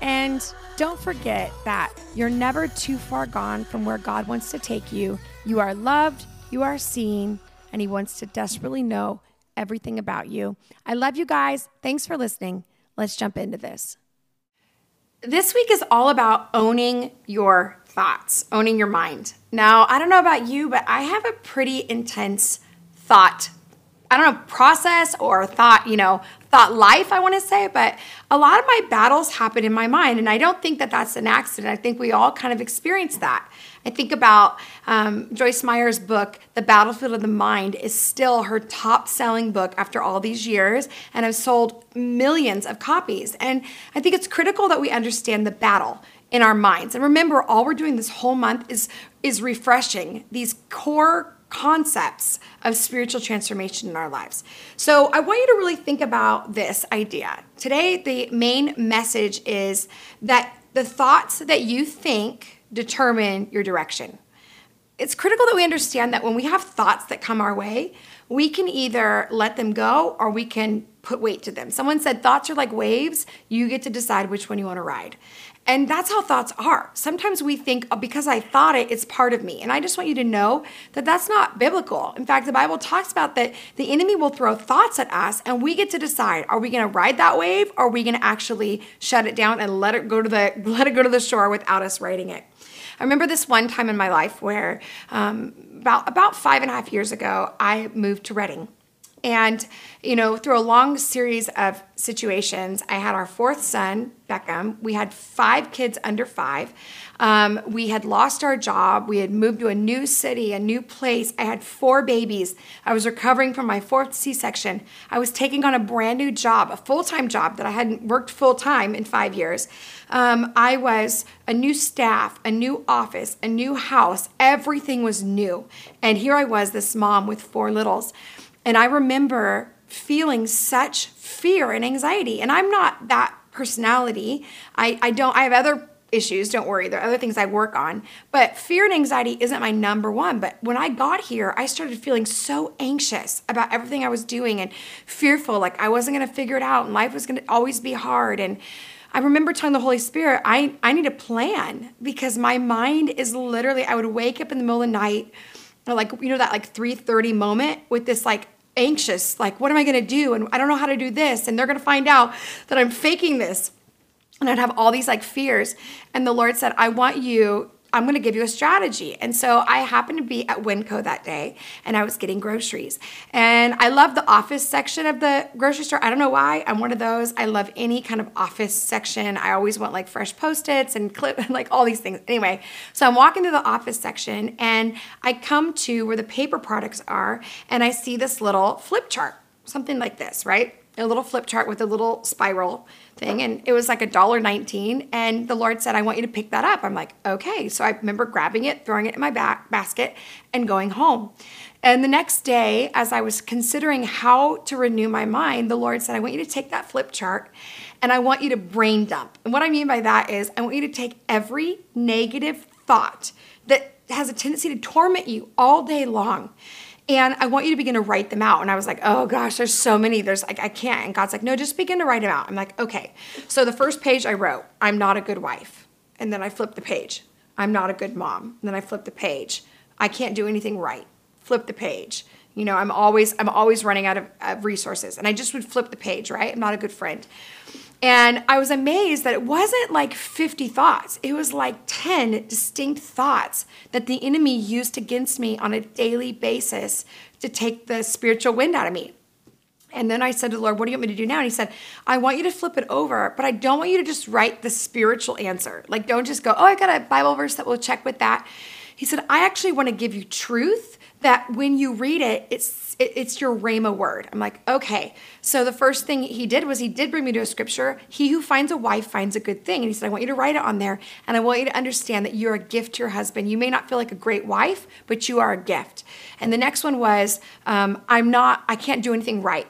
And don't forget that you're never too far gone from where God wants to take you. You are loved, you are seen, and He wants to desperately know everything about you. I love you guys. Thanks for listening. Let's jump into this. This week is all about owning your thoughts, owning your mind. Now, I don't know about you, but I have a pretty intense thought I don't know, process or thought, you know, thought life, I want to say, but a lot of my battles happen in my mind. And I don't think that that's an accident. I think we all kind of experience that. I think about um, Joyce Meyer's book, The Battlefield of the Mind, is still her top selling book after all these years and has sold millions of copies. And I think it's critical that we understand the battle in our minds. And remember, all we're doing this whole month is, is refreshing these core concepts of spiritual transformation in our lives. So I want you to really think about this idea. Today, the main message is that the thoughts that you think determine your direction. It's critical that we understand that when we have thoughts that come our way, we can either let them go or we can put weight to them. Someone said thoughts are like waves. You get to decide which one you want to ride. And that's how thoughts are. Sometimes we think, oh, because I thought it, it's part of me. And I just want you to know that that's not biblical. In fact, the Bible talks about that the enemy will throw thoughts at us, and we get to decide: are we going to ride that wave, or are we going to actually shut it down and let it go to the let it go to the shore without us riding it? I remember this one time in my life where um, about about five and a half years ago, I moved to Redding. And, you know, through a long series of situations, I had our fourth son, Beckham. We had five kids under five. Um, we had lost our job. We had moved to a new city, a new place. I had four babies. I was recovering from my fourth C section. I was taking on a brand new job, a full time job that I hadn't worked full time in five years. Um, I was a new staff, a new office, a new house. Everything was new. And here I was, this mom with four littles. And I remember feeling such fear and anxiety. And I'm not that personality. I, I don't, I have other issues, don't worry. There are other things I work on. But fear and anxiety isn't my number one. But when I got here, I started feeling so anxious about everything I was doing and fearful, like I wasn't going to figure it out and life was going to always be hard. And I remember telling the Holy Spirit, I, I need a plan because my mind is literally, I would wake up in the middle of the night, or like, you know, that like 3.30 moment with this like anxious, like, what am I gonna do? And I don't know how to do this. And they're gonna find out that I'm faking this. And I'd have all these like fears. And the Lord said, I want you I'm to give you a strategy. And so I happened to be at Winco that day and I was getting groceries. And I love the office section of the grocery store. I don't know why. I'm one of those. I love any kind of office section. I always want like fresh post-its and clip and like all these things. Anyway, so I'm walking through the office section and I come to where the paper products are and I see this little flip chart, something like this, right? A little flip chart with a little spiral thing and it was like a dollar 19 and the lord said i want you to pick that up. I'm like okay. So i remember grabbing it throwing it in my back basket and going home. And the next day as i was considering how to renew my mind the lord said i want you to take that flip chart and i want you to brain dump. And what i mean by that is i want you to take every negative thought that has a tendency to torment you all day long and I want you to begin to write them out. And I was like, oh gosh, there's so many. There's like, I can't. And God's like, no, just begin to write them out. I'm like, okay. So the first page I wrote, I'm not a good wife. And then I flipped the page. I'm not a good mom. And then I flipped the page. I can't do anything right. Flip the page. You know, I'm always, I'm always running out of, of resources. And I just would flip the page, right? I'm not a good friend. And I was amazed that it wasn't like 50 thoughts. It was like 10 distinct thoughts that the enemy used against me on a daily basis to take the spiritual wind out of me. And then I said to the Lord, What do you want me to do now? And He said, I want you to flip it over, but I don't want you to just write the spiritual answer. Like, don't just go, Oh, I got a Bible verse that will check with that. He said, I actually want to give you truth that when you read it, it's it's your Rhema word. I'm like, okay. So the first thing he did was he did bring me to a scripture. He who finds a wife finds a good thing. And he said, I want you to write it on there. And I want you to understand that you're a gift to your husband. You may not feel like a great wife, but you are a gift. And the next one was, um, I'm not, I can't do anything right.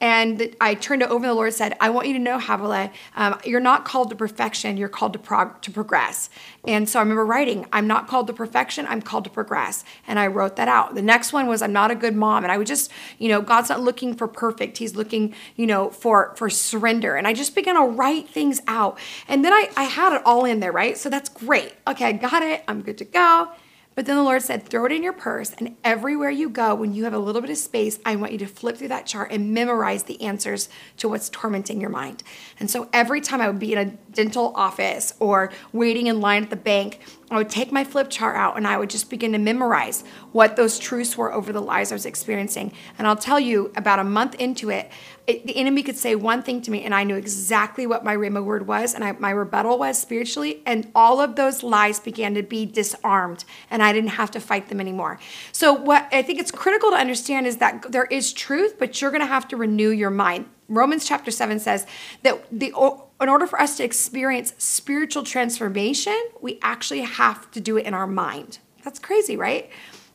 And I turned it over, and the Lord said, I want you to know, Havilah, um, you're not called to perfection, you're called to, prog- to progress. And so I remember writing, I'm not called to perfection, I'm called to progress. And I wrote that out. The next one was, I'm not a good mom. And I would just, you know, God's not looking for perfect, He's looking, you know, for, for surrender. And I just began to write things out. And then I, I had it all in there, right? So that's great. Okay, I got it, I'm good to go. But then the Lord said, throw it in your purse, and everywhere you go, when you have a little bit of space, I want you to flip through that chart and memorize the answers to what's tormenting your mind. And so every time I would be in a dental office or waiting in line at the bank, I would take my flip chart out and I would just begin to memorize what those truths were over the lies I was experiencing. And I'll tell you, about a month into it, it the enemy could say one thing to me, and I knew exactly what my Rhema word was, and I, my rebuttal was spiritually, and all of those lies began to be disarmed, and I didn't have to fight them anymore. So, what I think it's critical to understand is that there is truth, but you're going to have to renew your mind. Romans chapter 7 says that the in order for us to experience spiritual transformation, we actually have to do it in our mind. That's crazy, right?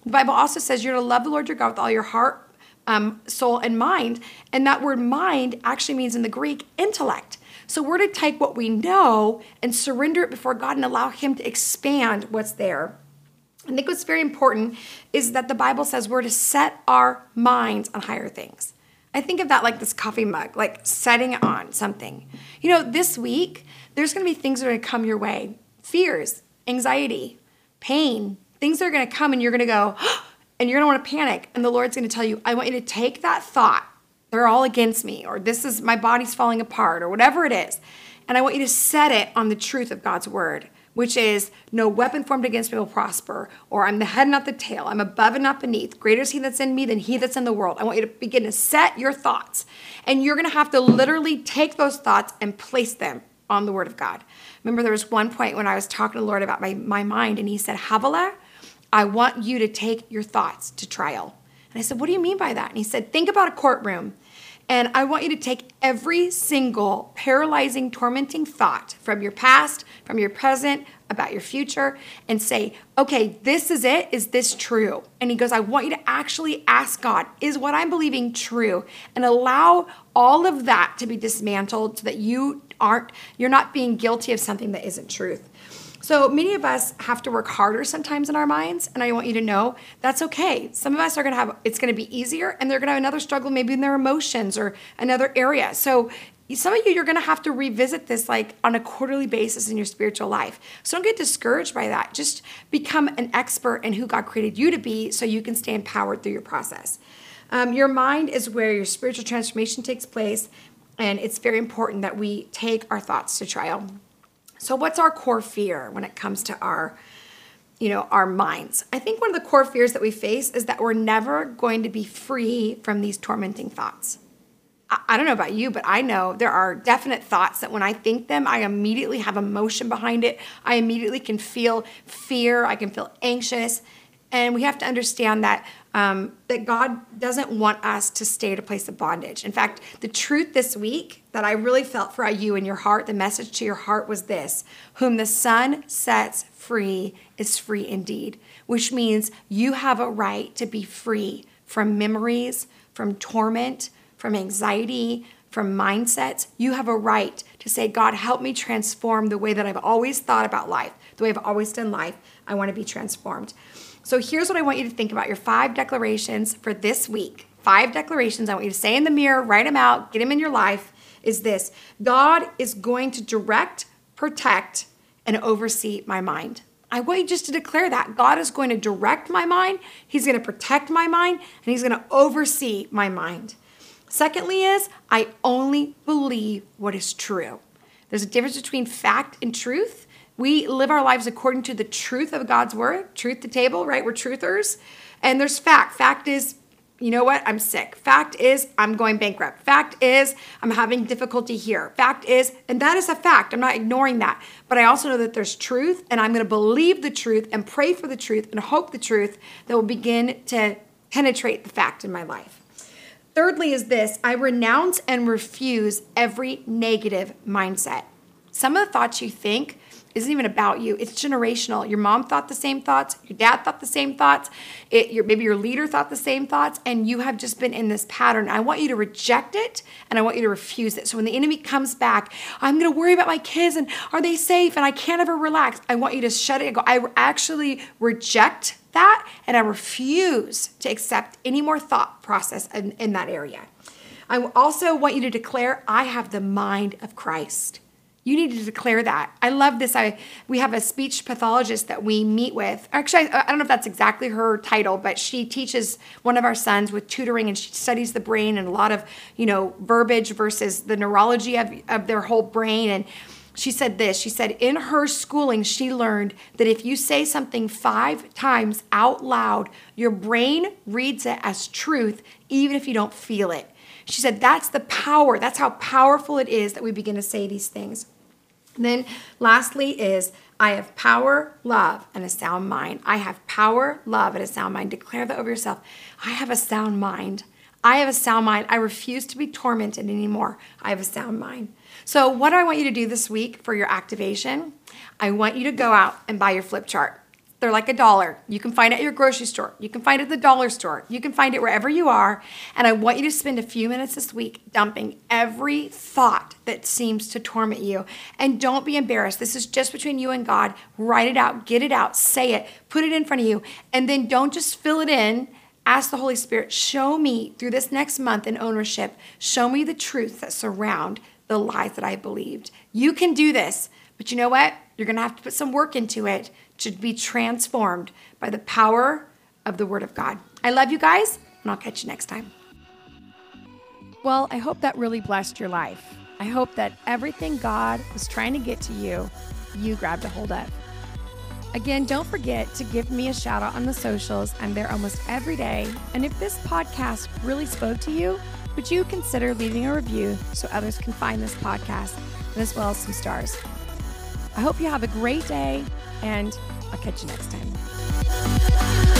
The Bible also says you're to love the Lord your God with all your heart, um, soul, and mind. And that word mind actually means in the Greek intellect. So we're to take what we know and surrender it before God and allow Him to expand what's there. I think what's very important is that the Bible says we're to set our minds on higher things. I think of that like this coffee mug, like setting it on something. You know, this week, there's gonna be things that are gonna come your way fears, anxiety, pain, things that are gonna come, and you're gonna go, and you're gonna wanna panic. And the Lord's gonna tell you, I want you to take that thought, they're all against me, or this is my body's falling apart, or whatever it is. And I want you to set it on the truth of God's word which is no weapon formed against me will prosper, or I'm the head, not the tail. I'm above and not beneath. Greater is he that's in me than he that's in the world. I want you to begin to set your thoughts. And you're to have to literally take those thoughts and place them on the word of God. Remember, there was one point when I was talking to the Lord about my, my mind, and he said, Havilah, I want you to take your thoughts to trial. And I said, What do you mean by that? And he said, Think about a courtroom. And I want you to take every single paralyzing, tormenting thought from your past, from your present, about your future, and say, okay, this is it. Is this true? And he goes, I want you to actually ask God, is what I'm believing true? And allow all of that to be dismantled so that you aren't, you're not being guilty of something that isn't truth. So many of us have to work harder sometimes in our minds, and I want you to know that's okay. Some of us are gonna have, it's gonna be easier, and they're gonna have another struggle maybe in their emotions or another area. So some of you you're going to have to revisit this like on a quarterly basis in your spiritual life so don't get discouraged by that just become an expert in who god created you to be so you can stay empowered through your process um, your mind is where your spiritual transformation takes place and it's very important that we take our thoughts to trial so, what's our core fear when it comes to our you know, our minds. I think one of the core fears that we face is that we're never going to be free from these tormenting thoughts. I, don't know about you, but I know there are definite thoughts that when I think them, I immediately have emotion behind it. I immediately can feel fear, I can feel anxious. And we have to understand that um, that God doesn't want us to stay at a place of bondage. In fact, the truth this week that I really felt for you in your heart, the message to your heart was this Whom the Son sets free is free indeed, which means you have a right to be free from memories, from torment, from anxiety, from mindsets. You have a right to say, God, help me transform the way that I've always thought about life, the way I've always done life. I want to be transformed. So here's what I want you to think about your five declarations for this week. Five declarations I want you to say in the mirror, write them out, get them in your life. Is this God is going to direct, protect, and oversee my mind. I want you just to declare that. God is going to direct my mind, He's going to protect my mind, and He's going to oversee my mind. Secondly, is I only believe what is true. There's a difference between fact and truth. We live our lives according to the truth of God's word, truth to table, right? We're truthers. And there's fact. Fact is, you know what? I'm sick. Fact is, I'm going bankrupt. Fact is, I'm having difficulty here. Fact is, and that is a fact. I'm not ignoring that. But I also know that there's truth, and I'm going to believe the truth and pray for the truth and hope the truth that will begin to penetrate the fact in my life. Thirdly, is this I renounce and refuse every negative mindset. Some of the thoughts you think isn't even about you. It's generational. Your mom thought the same thoughts. Your dad thought the same thoughts. It, your, maybe your leader thought the same thoughts, and you have just been in this pattern. I want you to reject it, and I want you to refuse it. So when the enemy comes back, I'm going to worry about my kids, and are they safe? And I can't ever relax. I want you to shut it and go. I actually reject that, and I refuse to accept any more thought process in, in that area. I also want you to declare, I have the mind of Christ. You need to declare that. I love this. I we have a speech pathologist that we meet with. Actually, I, I don't know if that's exactly her title, but she teaches one of our sons with tutoring, and she studies the brain and a lot of you know verbiage versus the neurology of, of their whole brain. And she said this. She said in her schooling, she learned that if you say something five times out loud, your brain reads it as truth, even if you don't feel it. She said that's the power. That's how powerful it is that we begin to say these things. Then lastly is I have power, love, and a sound mind. I have power, love, and a sound mind. Declare that over yourself. I have a sound mind. I have a sound mind. I refuse to be tormented anymore. I have a sound mind. So, what do I want you to do this week for your activation? I want you to go out and buy your flip chart. They're like a dollar. You can find it at your grocery store. You can find it at the dollar store. You can find it wherever you are. And I want you to spend a few minutes this week dumping every thought that seems to torment you. And don't be embarrassed. This is just between you and God. Write it out, get it out, say it, put it in front of you. And then don't just fill it in. Ask the Holy Spirit, show me through this next month in ownership, show me the truths that surround the lies that I believed. You can do this, but you know what? You're going to have to put some work into it to be transformed by the power of the Word of God. I love you guys, and I'll catch you next time. Well, I hope that really blessed your life. I hope that everything God was trying to get to you, you grabbed a hold of. Again, don't forget to give me a shout out on the socials. I'm there almost every day. And if this podcast really spoke to you, would you consider leaving a review so others can find this podcast as well as some stars? I hope you have a great day and I'll catch you next time.